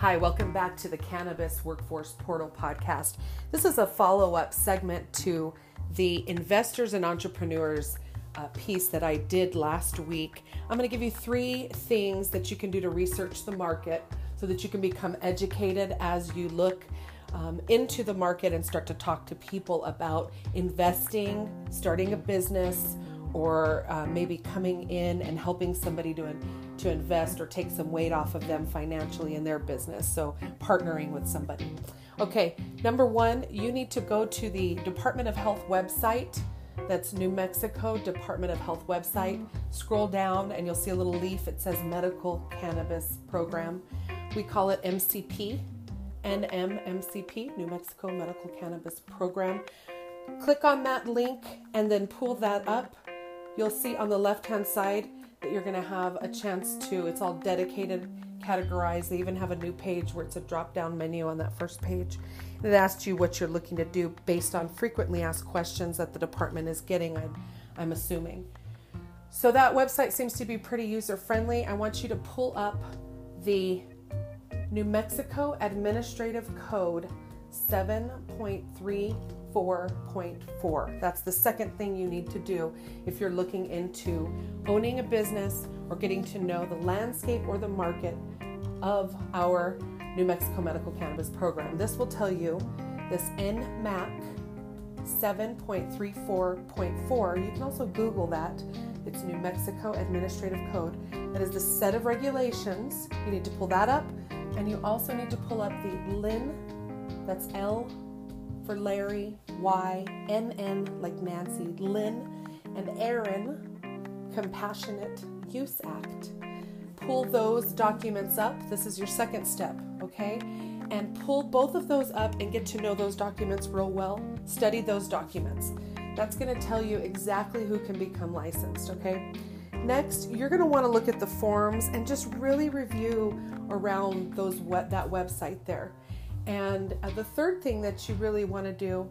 Hi, welcome back to the Cannabis Workforce Portal podcast. This is a follow up segment to the investors and entrepreneurs uh, piece that I did last week. I'm going to give you three things that you can do to research the market so that you can become educated as you look um, into the market and start to talk to people about investing, starting a business, or uh, maybe coming in and helping somebody to, to invest or take some weight off of them financially in their business. So, partnering with somebody. Okay, number one, you need to go to the Department of Health website. That's New Mexico Department of Health website. Scroll down and you'll see a little leaf. It says Medical Cannabis Program. We call it MCP, NMMCP, New Mexico Medical Cannabis Program. Click on that link and then pull that up You'll see on the left hand side that you're going to have a chance to, it's all dedicated, categorized. They even have a new page where it's a drop down menu on that first page. It asks you what you're looking to do based on frequently asked questions that the department is getting, I'm, I'm assuming. So that website seems to be pretty user friendly. I want you to pull up the New Mexico Administrative Code 7.3 4.4. That's the second thing you need to do if you're looking into owning a business or getting to know the landscape or the market of our New Mexico Medical Cannabis Program. This will tell you this NMAC 7.34.4. You can also Google that. It's New Mexico Administrative Code. That is the set of regulations. You need to pull that up, and you also need to pull up the LIN, that's L for Larry, Y, like Nancy, Lynn, and Erin Compassionate Use Act. Pull those documents up. This is your second step, okay? And pull both of those up and get to know those documents real well. Study those documents. That's going to tell you exactly who can become licensed, okay? Next, you're going to want to look at the forms and just really review around those that website there. And uh, the third thing that you really want to do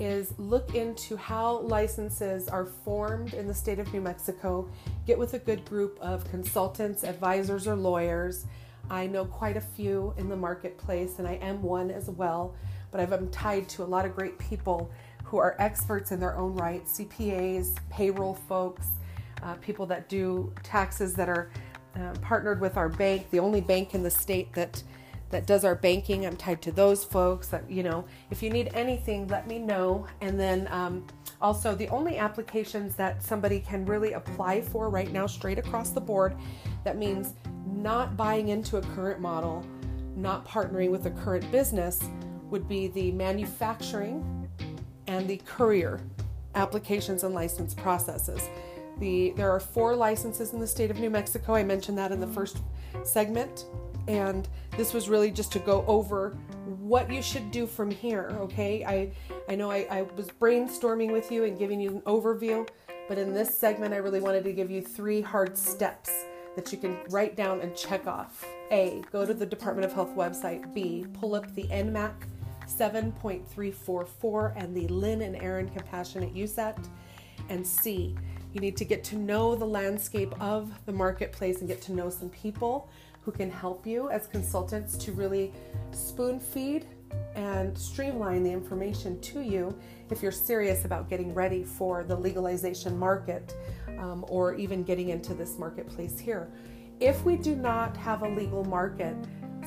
is look into how licenses are formed in the state of New Mexico. Get with a good group of consultants, advisors, or lawyers. I know quite a few in the marketplace, and I am one as well, but I'm tied to a lot of great people who are experts in their own right CPAs, payroll folks, uh, people that do taxes that are uh, partnered with our bank, the only bank in the state that that does our banking. I'm tied to those folks. That you know, if you need anything, let me know. And then um, also, the only applications that somebody can really apply for right now, straight across the board, that means not buying into a current model, not partnering with a current business, would be the manufacturing and the courier applications and license processes. The, there are four licenses in the state of New Mexico. I mentioned that in the first segment and this was really just to go over what you should do from here okay? I i know I, I was brainstorming with you and giving you an overview but in this segment i really wanted to give you three hard steps that you can write down and check off. A go to the department of health website. B pull up the nmac 7.344 and the lynn and erin compassionate use act. And c you need to get to know the landscape of the marketplace and get to know some people who can help you as consultants to really spoon feed and streamline the information to you if you're serious about getting ready for the legalization market um, or even getting into this marketplace here. If we do not have a legal market,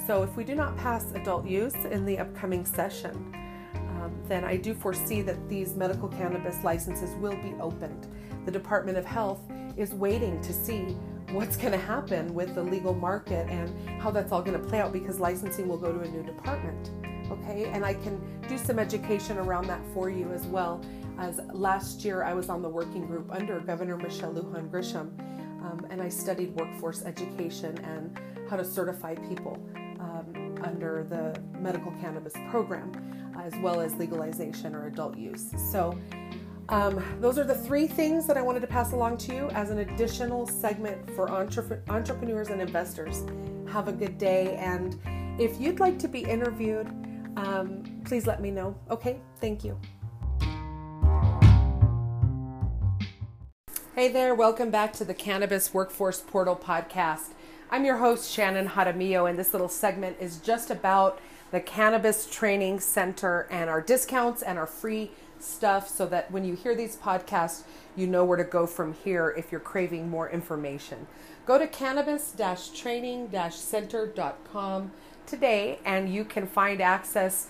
so if we do not pass adult use in the upcoming session, um, then I do foresee that these medical cannabis licenses will be opened. The Department of Health is waiting to see what's going to happen with the legal market and how that's all going to play out because licensing will go to a new department. Okay, and I can do some education around that for you as well. As last year, I was on the working group under Governor Michelle Lujan Grisham, um, and I studied workforce education and how to certify people um, under the medical cannabis program, as well as legalization or adult use. So, um, those are the three things that I wanted to pass along to you as an additional segment for entre- entrepreneurs and investors. Have a good day. And if you'd like to be interviewed, um, please let me know. Okay, thank you. Hey there, welcome back to the Cannabis Workforce Portal podcast. I'm your host, Shannon Jaramillo, and this little segment is just about the Cannabis Training Center and our discounts and our free stuff so that when you hear these podcasts, you know where to go from here if you're craving more information. Go to cannabis training center.com today and you can find access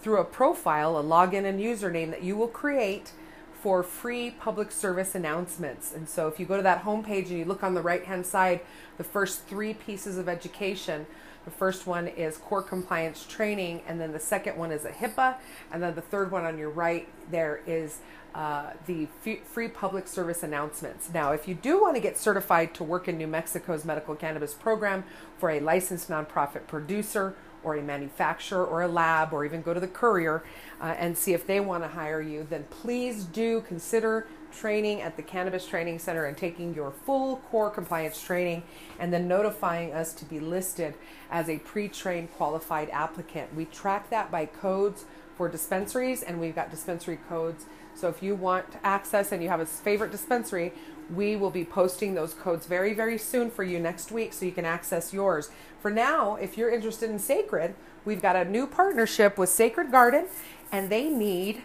through a profile, a login and username that you will create for free public service announcements. And so if you go to that homepage and you look on the right hand side, the first three pieces of education, the first one is core compliance training, and then the second one is a HIPAA, and then the third one on your right there is uh, the free public service announcements. Now, if you do want to get certified to work in New Mexico's medical cannabis program for a licensed nonprofit producer or a manufacturer or a lab or even go to the courier uh, and see if they want to hire you, then please do consider training at the Cannabis Training Center and taking your full core compliance training and then notifying us to be listed as a pre trained qualified applicant. We track that by codes for dispensaries and we've got dispensary codes. So if you want access and you have a favorite dispensary, we will be posting those codes very, very soon for you next week so you can access yours. For now, if you're interested in Sacred, we've got a new partnership with Sacred Garden and they need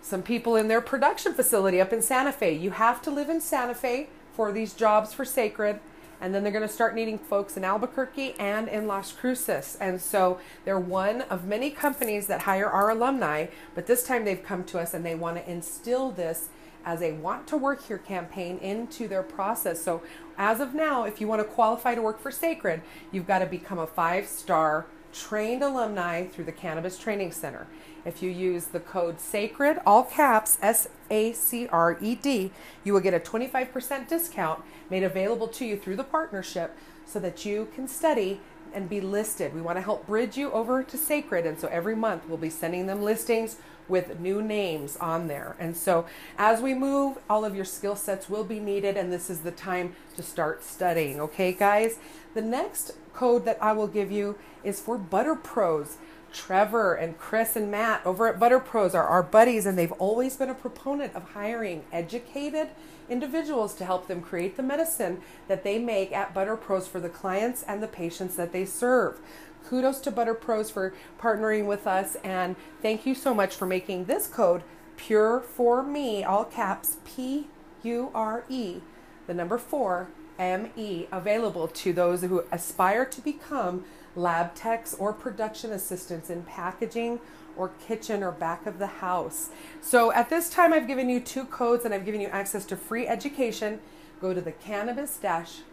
some people in their production facility up in Santa Fe. You have to live in Santa Fe for these jobs for Sacred. And then they're going to start needing folks in Albuquerque and in Las Cruces. And so they're one of many companies that hire our alumni, but this time they've come to us and they want to instill this as a want to work here campaign into their process. So as of now, if you want to qualify to work for Sacred, you've got to become a five star trained alumni through the Cannabis Training Center. If you use the code SACRED, all caps, S A C R E D, you will get a 25% discount made available to you through the partnership so that you can study and be listed. We want to help bridge you over to Sacred. And so every month we'll be sending them listings with new names on there. And so as we move, all of your skill sets will be needed, and this is the time to start studying. Okay, guys? The next code that I will give you is for Butter Pros. Trevor and Chris and Matt over at Butter Pros are our buddies, and they've always been a proponent of hiring educated individuals to help them create the medicine that they make at Butter Pros for the clients and the patients that they serve. Kudos to Butter Pros for partnering with us, and thank you so much for making this code Pure for Me, all caps P U R E, the number four ME available to those who aspire to become lab techs or production assistants in packaging or kitchen or back of the house. So at this time, I've given you two codes and I've given you access to free education. Go to the cannabis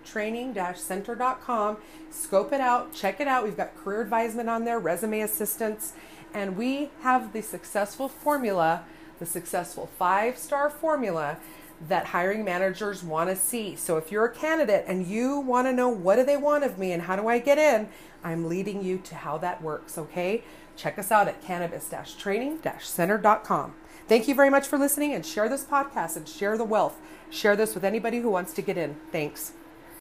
training center.com, scope it out, check it out. We've got career advisement on there, resume assistance, and we have the successful formula, the successful five star formula that hiring managers want to see. So if you're a candidate and you want to know what do they want of me and how do I get in, I'm leading you to how that works, okay? Check us out at cannabis-training-center.com. Thank you very much for listening and share this podcast and share the wealth. Share this with anybody who wants to get in. Thanks.